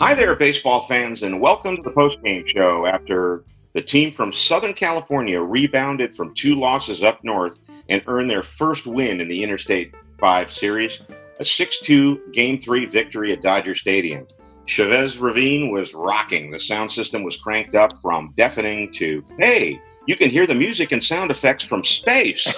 Hi there, baseball fans, and welcome to the postgame show. After the team from Southern California rebounded from two losses up north and earned their first win in the Interstate 5 Series, a 6 2 Game 3 victory at Dodger Stadium. Chavez Ravine was rocking. The sound system was cranked up from deafening to, hey, you can hear the music and sound effects from space.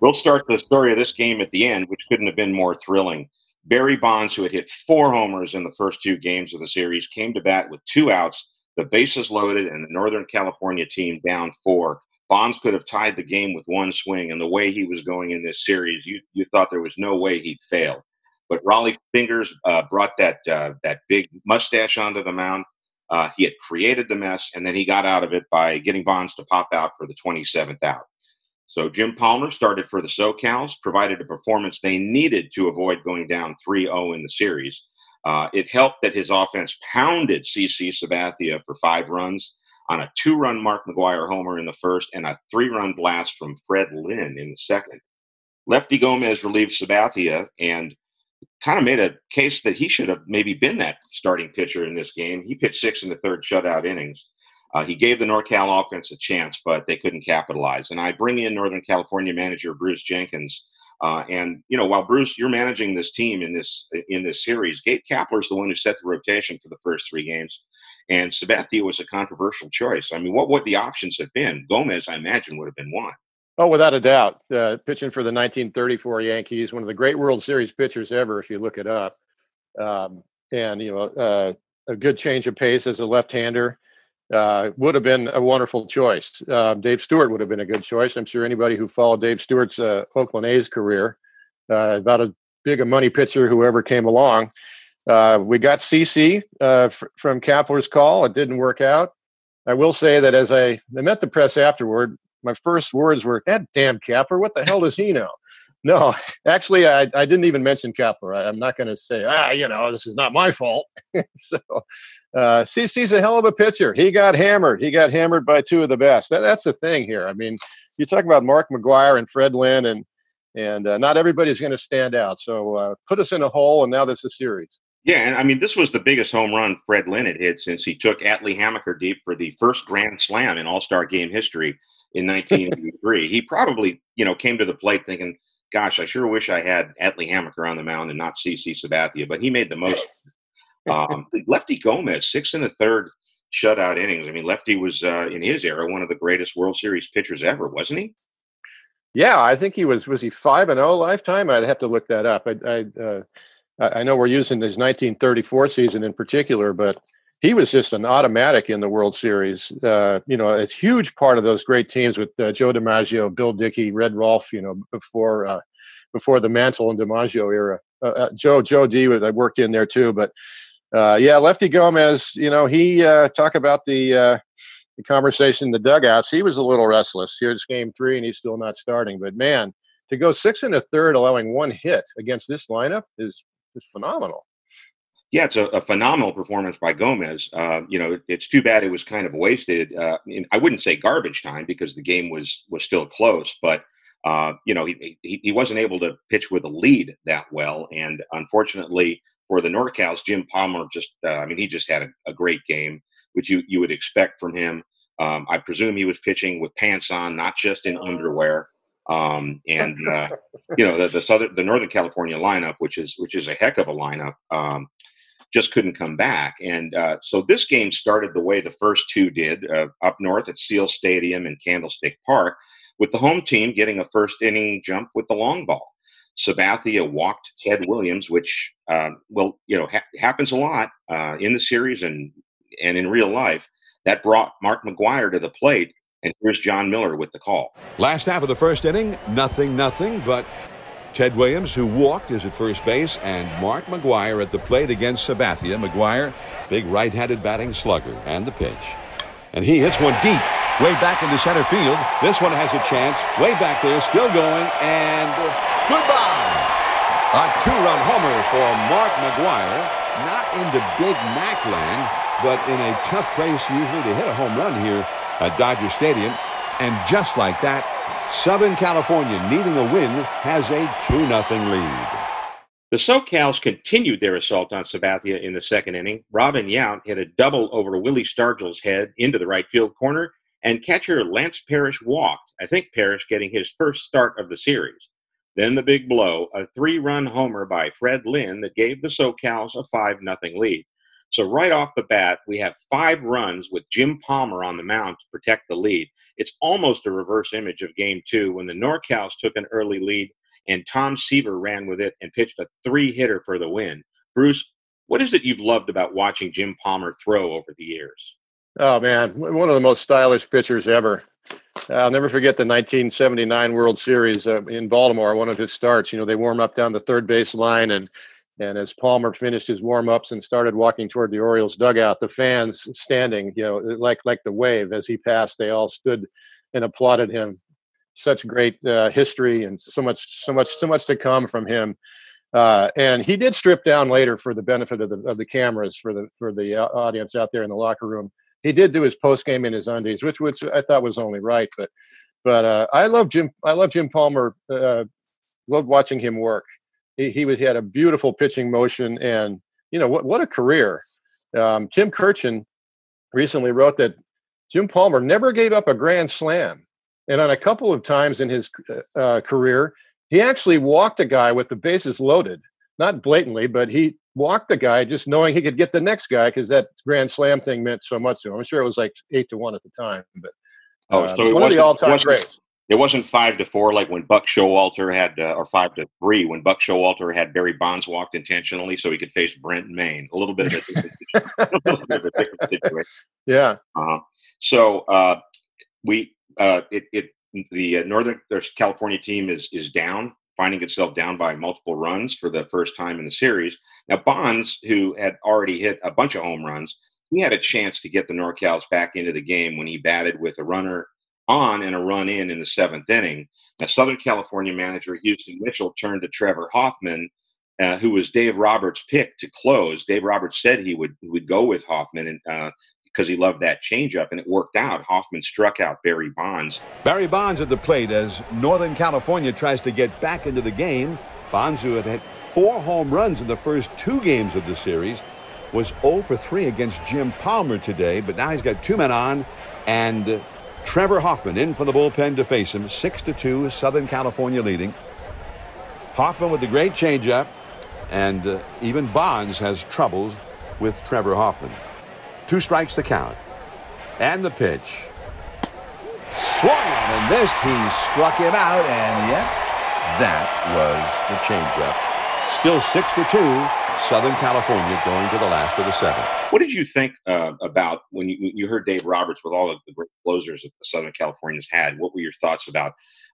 we'll start the story of this game at the end, which couldn't have been more thrilling. Barry Bonds, who had hit four homers in the first two games of the series, came to bat with two outs, the bases loaded, and the Northern California team down four. Bonds could have tied the game with one swing, and the way he was going in this series, you, you thought there was no way he'd fail. But Rollie Fingers uh, brought that uh, that big mustache onto the mound. Uh, he had created the mess, and then he got out of it by getting Bonds to pop out for the 27th out. So Jim Palmer started for the SoCals, provided a performance they needed to avoid going down 3 0 in the series. Uh, it helped that his offense pounded CC Sabathia for five runs on a two run Mark McGwire homer in the first and a three run blast from Fred Lynn in the second. Lefty Gomez relieved Sabathia and kind of made a case that he should have maybe been that starting pitcher in this game. He pitched six in the third shutout innings. Uh, he gave the NorCal offense a chance, but they couldn't capitalize. And I bring in Northern California manager Bruce Jenkins. Uh, and you know, while Bruce, you're managing this team in this in this series, Gabe Kapler's the one who set the rotation for the first three games, and Sabathia was a controversial choice. I mean, what would the options have been? Gomez, I imagine, would have been one. Oh, without a doubt, uh, pitching for the 1934 Yankees, one of the great World Series pitchers ever, if you look it up, um, and you know, uh, a good change of pace as a left-hander uh, would have been a wonderful choice. Uh, Dave Stewart would have been a good choice. I'm sure anybody who followed Dave Stewart's uh, Oakland A's career, uh, about as big a money pitcher whoever came along. Uh, we got CC uh, f- from Kapler's call. It didn't work out. I will say that as I, I met the press afterward, my first words were, "That damn Kapler! What the hell does he know?" No, actually, I, I didn't even mention Kapler. I, am not going to say, ah, you know, this is not my fault. so, uh, CC's a hell of a pitcher. He got hammered. He got hammered by two of the best. That, that's the thing here. I mean, you talk about Mark McGwire and Fred Lynn, and and uh, not everybody's going to stand out. So uh, put us in a hole, and now this is a series. Yeah, and I mean, this was the biggest home run Fred Lynn had hit since he took Atlee Hammaker deep for the first Grand Slam in All Star Game history in 1983. he probably, you know, came to the plate thinking gosh, I sure wish I had Atlee Hammaker on the mound and not CC Sabathia, but he made the most. um, Lefty Gomez, six and a third shutout innings. I mean, Lefty was uh, in his era one of the greatest World Series pitchers ever, wasn't he? Yeah, I think he was. Was he five and zero oh lifetime? I'd have to look that up. I I, uh, I know we're using his 1934 season in particular, but he was just an automatic in the World Series. Uh, you know, a huge part of those great teams with uh, Joe DiMaggio, Bill Dickey, Red Rolfe. You know, before uh, before the Mantle and DiMaggio era. Uh, uh, Joe Joe D. I worked in there too, but uh, yeah, Lefty Gomez. You know, he talk about the the conversation in the dugouts. He was a little restless. Here's game three, and he's still not starting. But man, to go six and a third, allowing one hit against this lineup is is phenomenal yeah, it's a, a, phenomenal performance by Gomez. Uh, you know, it's too bad it was kind of wasted. Uh, I wouldn't say garbage time because the game was was still close, but uh, you know, he, he, he wasn't able to pitch with a lead that well, and unfortunately for the NorCals, Jim Palmer just, uh, I mean, he just had a, a, great game, which you you would expect from him. Um, I presume he was pitching with pants on, not just in underwear. Um, and uh, you know the, the southern the Northern California lineup, which is which is a heck of a lineup. Um, just couldn't come back. And uh, so this game started the way the first two did uh, up north at Seal Stadium and Candlestick Park, with the home team getting a first inning jump with the long ball. Sabathia walked Ted Williams, which uh, well, you know, ha- happens a lot uh, in the series and and in real life. That brought Mark McGwire to the plate, and here's Jon Miller with the call. Last half of the first inning, nothing, nothing, but Ted Williams, who walked, is at first base, and Mark McGwire at the plate against Sabathia. McGwire, big right-handed batting slugger, and the pitch. And he hits one deep, way back into center field. This one has a chance, way back there, still going, and goodbye! A two-run homer for Mark McGwire, not into Big Mac land, but in a tough place usually to hit a home run here at Dodger Stadium. And just like that, Southern California, needing a win, has a 2 0 lead. The SoCals continued their assault on Sabathia in the second inning. Robin Yount hit a double over Willie Stargell's head into the right field corner, and catcher Lance Parrish walked. I think Parrish getting his first start of the series. Then the big blow, a three-run homer by Fred Lynn that gave the SoCals a 5 0 lead. So right off the bat, we have five runs with Jim Palmer on the mound to protect the lead. It's almost a reverse image of game two when the NorCals took an early lead and Tom Seaver ran with it and pitched a three hitter for the win. Bruce, what is it you've loved about watching Jim Palmer throw over the years? Oh man, one of the most stylish pitchers ever. I'll never forget the 1979 World Series uh, in Baltimore. One of his starts, you know, they warm up down the third base line, and and as Palmer finished his warm ups and started walking toward the Orioles dugout, the fans standing, you know, like like the wave as he passed, they all stood and applauded him such great uh, history and so much, so much, so much to come from him. Uh, and he did strip down later for the benefit of the of the cameras for the for the uh, audience out there in the locker room. He did do his post game in his undies, which which I thought was only right. But but uh, I love Jim. I love Jim Palmer. Uh, loved watching him work. He he, he had a beautiful pitching motion, and you know what what a career. Um, Tim Kurkjian recently wrote that Jim Palmer never gave up a grand slam and on a couple of times in his uh, career, he actually walked a guy with the bases loaded, not blatantly, but he walked the guy just knowing he could get the next guy because that grand slam thing meant so much to him. I'm sure it was like eight to one at the time, but oh, uh, so one of the all-time greats. It wasn't five to four like when Buck Showalter had, uh, or five to three when Buck Showalter had Barry Bonds walked intentionally so he could face Brent Mayne. A little bit of a, a, different situation. Yeah. Uh-huh. So uh, we uh, it, it the uh, Northern California team is is down, finding itself down by multiple runs for the first time in the series. Now Bonds, who had already hit a bunch of home runs, he had a chance to get the NorCals back into the game when he batted with a runner on and a run in in the seventh inning. Now Southern California manager Houston Mitchell turned to Trevor Hoffman. Uh, who was Dave Roberts' pick to close? Dave Roberts said he would would go with Hoffman, and uh, because he loved that changeup, and it worked out. Hoffman struck out Barry Bonds. Barry Bonds at the plate as Northern California tries to get back into the game. Bonds, who had hit four home runs in the first two games of the series, was 0 for 3 against Jim Palmer today, but now he's got two men on, and Trevor Hoffman in from the bullpen to face him. 6 to 2, Southern California leading. Hoffman with the great changeup, and uh, even Bonds has troubles with Trevor Hoffman. Two strikes to count. And the pitch. Swung and missed. He struck him out, and yet that was the changeup. Still six to two. Southern California going to the last of the seventh. What did you think uh, about when you, you heard Dave Roberts with all of the great closers that the Southern Californians had? What were your thoughts about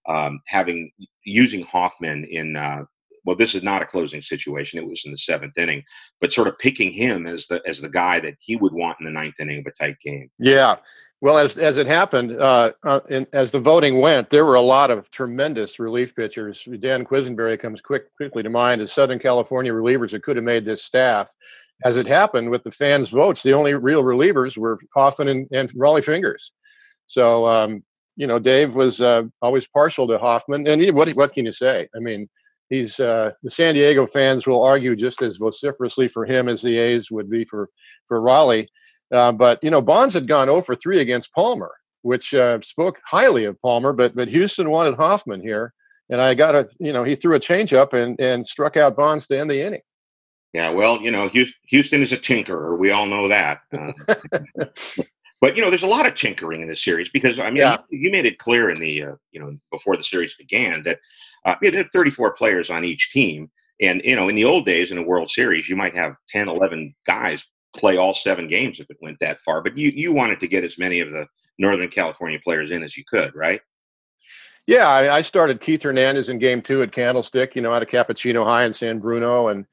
um, having using Hoffman in uh, well, this is not a closing situation. It was in the seventh inning, but sort of picking him as the as the guy that he would want in the ninth inning of a tight game. Yeah. Well, as as it happened, uh, uh, in, as the voting went, there were a lot of tremendous relief pitchers. Dan Quisenberry comes quick quickly to mind as Southern California relievers that could have made this staff. As it happened with the fans' votes, the only real relievers were Hoffman and, and Rollie Fingers. So, um, you know, Dave was uh, always partial to Hoffman, and he, what what can you say? I mean, he's uh, the San Diego fans will argue just as vociferously for him as the A's would be for for Rollie. Uh, but you know, Bonds had gone 0 for 3 against Palmer, which uh, spoke highly of Palmer. But but Houston wanted Hoffman here, and I got a you know he threw a changeup and and struck out Bonds to end the inning. Yeah, well, you know, Houston is a tinkerer. We all know that. Uh, but you know, there's a lot of tinkering in this series because I mean, yeah. you, made it clear in the uh, you know before the series began that uh, you know, there are 34 players on each team. And, you know, in the old days in a World Series, you might have 10, 11 guys play all seven games if it went that far. But you, you wanted to get as many of the Northern California players in as you could, right? Yeah, I, I started Keith Hernandez in game two at Candlestick, you know, out of Capuchino High in San Bruno. And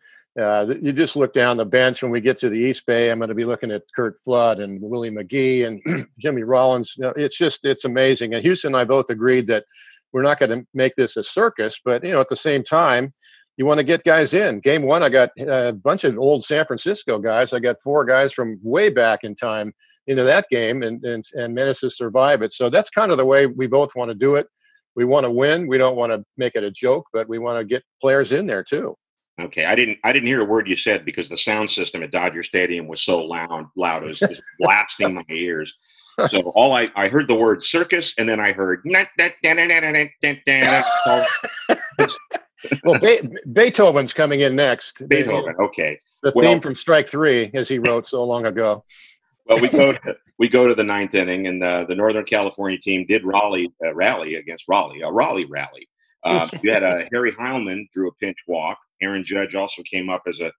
uh, you just look down the bench when we get to the East Bay. I'm going to be looking at Curt Flood and Willie McGee and Jimmy Rollins. It's just, it's amazing. And Houston and I both agreed that we're not going to make this a circus, but you know, at the same time, you want to get guys in. Game one, I got a bunch of old San Francisco guys. I got four guys from way back in time into that game and, and, and managed to survive it. So that's kind of the way we both want to do it. We want to win. We don't want to make it a joke, but we want to get players in there too. Okay, I didn't I didn't hear a word you said because the sound system at Dodger Stadium was so loud, loud it was, it was blasting my ears. So all I, I heard the word circus and then I heard well Be- Beethoven's coming in next. Beethoven, okay. The Well- theme from Strike Three, as he wrote so long ago. Well, we go to we go to the ninth inning, and uh, the Northern California team did rally uh, rally against Rollie, a Rollie rally. Uh, you had uh, Harry Heilmann drew a pinch walk. Aaron Judge also came up as a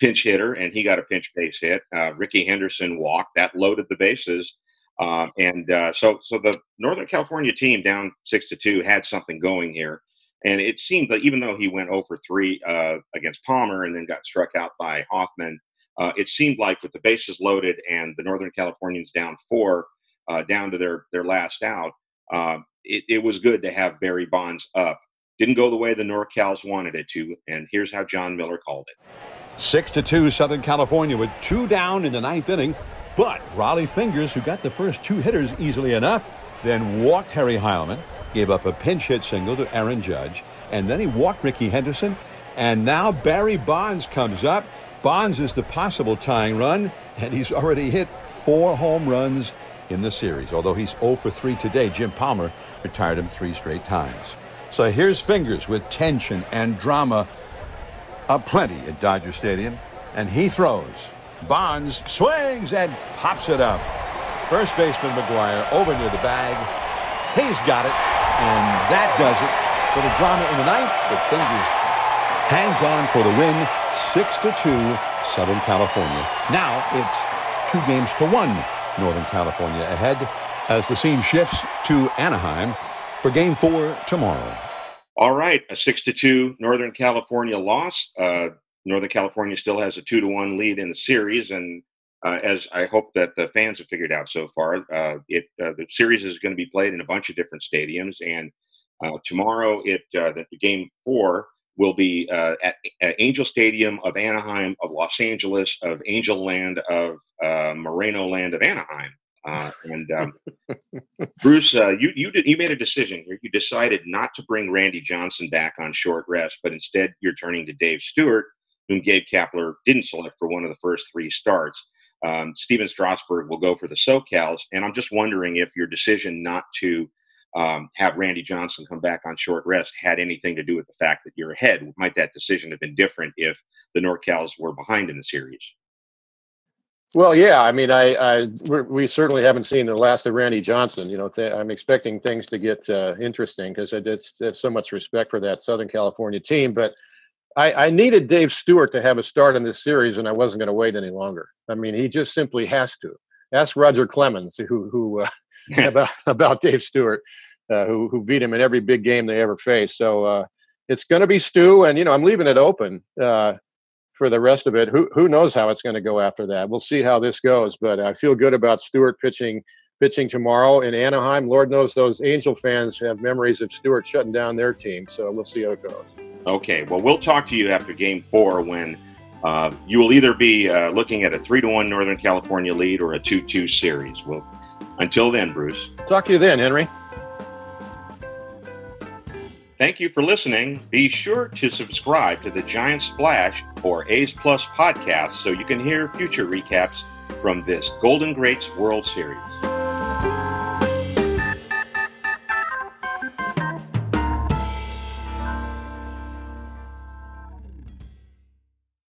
pinch hitter, and he got a pinch base hit. Uh, Rickey Henderson walked that loaded the bases, um, and uh, so so the Northern California team down six to two had something going here. And it seemed that even though he went over 3 uh, against Palmer and then got struck out by Hoffman, uh, it seemed like with the bases loaded and the Northern Californians down four, uh, down to their their last out, uh, it, it was good to have Barry Bonds up. Didn't go the way the NorCals wanted it to, and here's how Jon Miller called it. Six to two, Southern California with two down in the ninth inning. But Rollie Fingers, who got the first two hitters easily enough, then walked Harry Heilmann, gave up a pinch hit single to Aaron Judge, and then he walked Rickey Henderson. And now Barry Bonds comes up. Bonds is the possible tying run, and he's already hit four home runs in the series. Although he's 0 for 3 today, Jim Palmer retired him three straight times. So here's Fingers with tension and drama aplenty at Dodger Stadium, and he throws. Bonds swings and pops it up. First baseman McGwire over near the bag. He's got it, and that does it for the drama in the ninth. But Fingers hangs on for the win, six to two, Southern California. Now it's two games to one, Northern California ahead as the scene shifts to Anaheim for Game Four tomorrow. All right, a six to two Northern California loss. Uh, Northern California still has a two to one lead in the series, and uh, as I hope that the fans have figured out so far, uh, it uh, the series is going to be played in a bunch of different stadiums, and uh, tomorrow it uh, the, the game four will be at, at Angel Stadium of Anaheim, of Los Angeles, of Angel Land, of uh, Moreno Land of Anaheim. Uh, and um, Bruce, uh, you you did you made a decision here. You decided not to bring Randy Johnson back on short rest, but instead you're turning to Dave Stewart, whom Gabe Kapler didn't select for one of the first three starts. Um, Stephen Strasburg will go for the SoCals, and I'm just wondering if your decision not to um, have Randy Johnson come back on short rest had anything to do with the fact that you're ahead. Might that decision have been different if the NorCals were behind in the series? Well, yeah, I mean, I, I we're, certainly haven't seen the last of Randy Johnson. You know, th- I'm expecting things to get uh, interesting because I did have so much respect for that Southern California team. But I, I needed Dave Stewart to have a start in this series, and I wasn't going to wait any longer. I mean, he just simply has to. Ask Roger Clemens, who who uh, about about Dave Stewart, uh, who who beat him in every big game they ever faced. So uh, it's going to be Stu, and you know, I'm leaving it open uh, for the rest of it. Who who knows how it's going to go after that? We'll see how this goes, but I feel good about Stewart pitching pitching tomorrow in Anaheim. Lord knows those Angel fans have memories of Stewart shutting down their team, so we'll see how it goes. Okay, well, we'll talk to you after Game Four when uh, you will either be uh, looking at a three to one Northern California lead or a two two series. Well, until then, Bruce. Talk to you then, Henry. Thank you for listening. Be sure to subscribe to the Giant Splash or A's Plus podcast so you can hear future recaps from this Golden Greats World Series.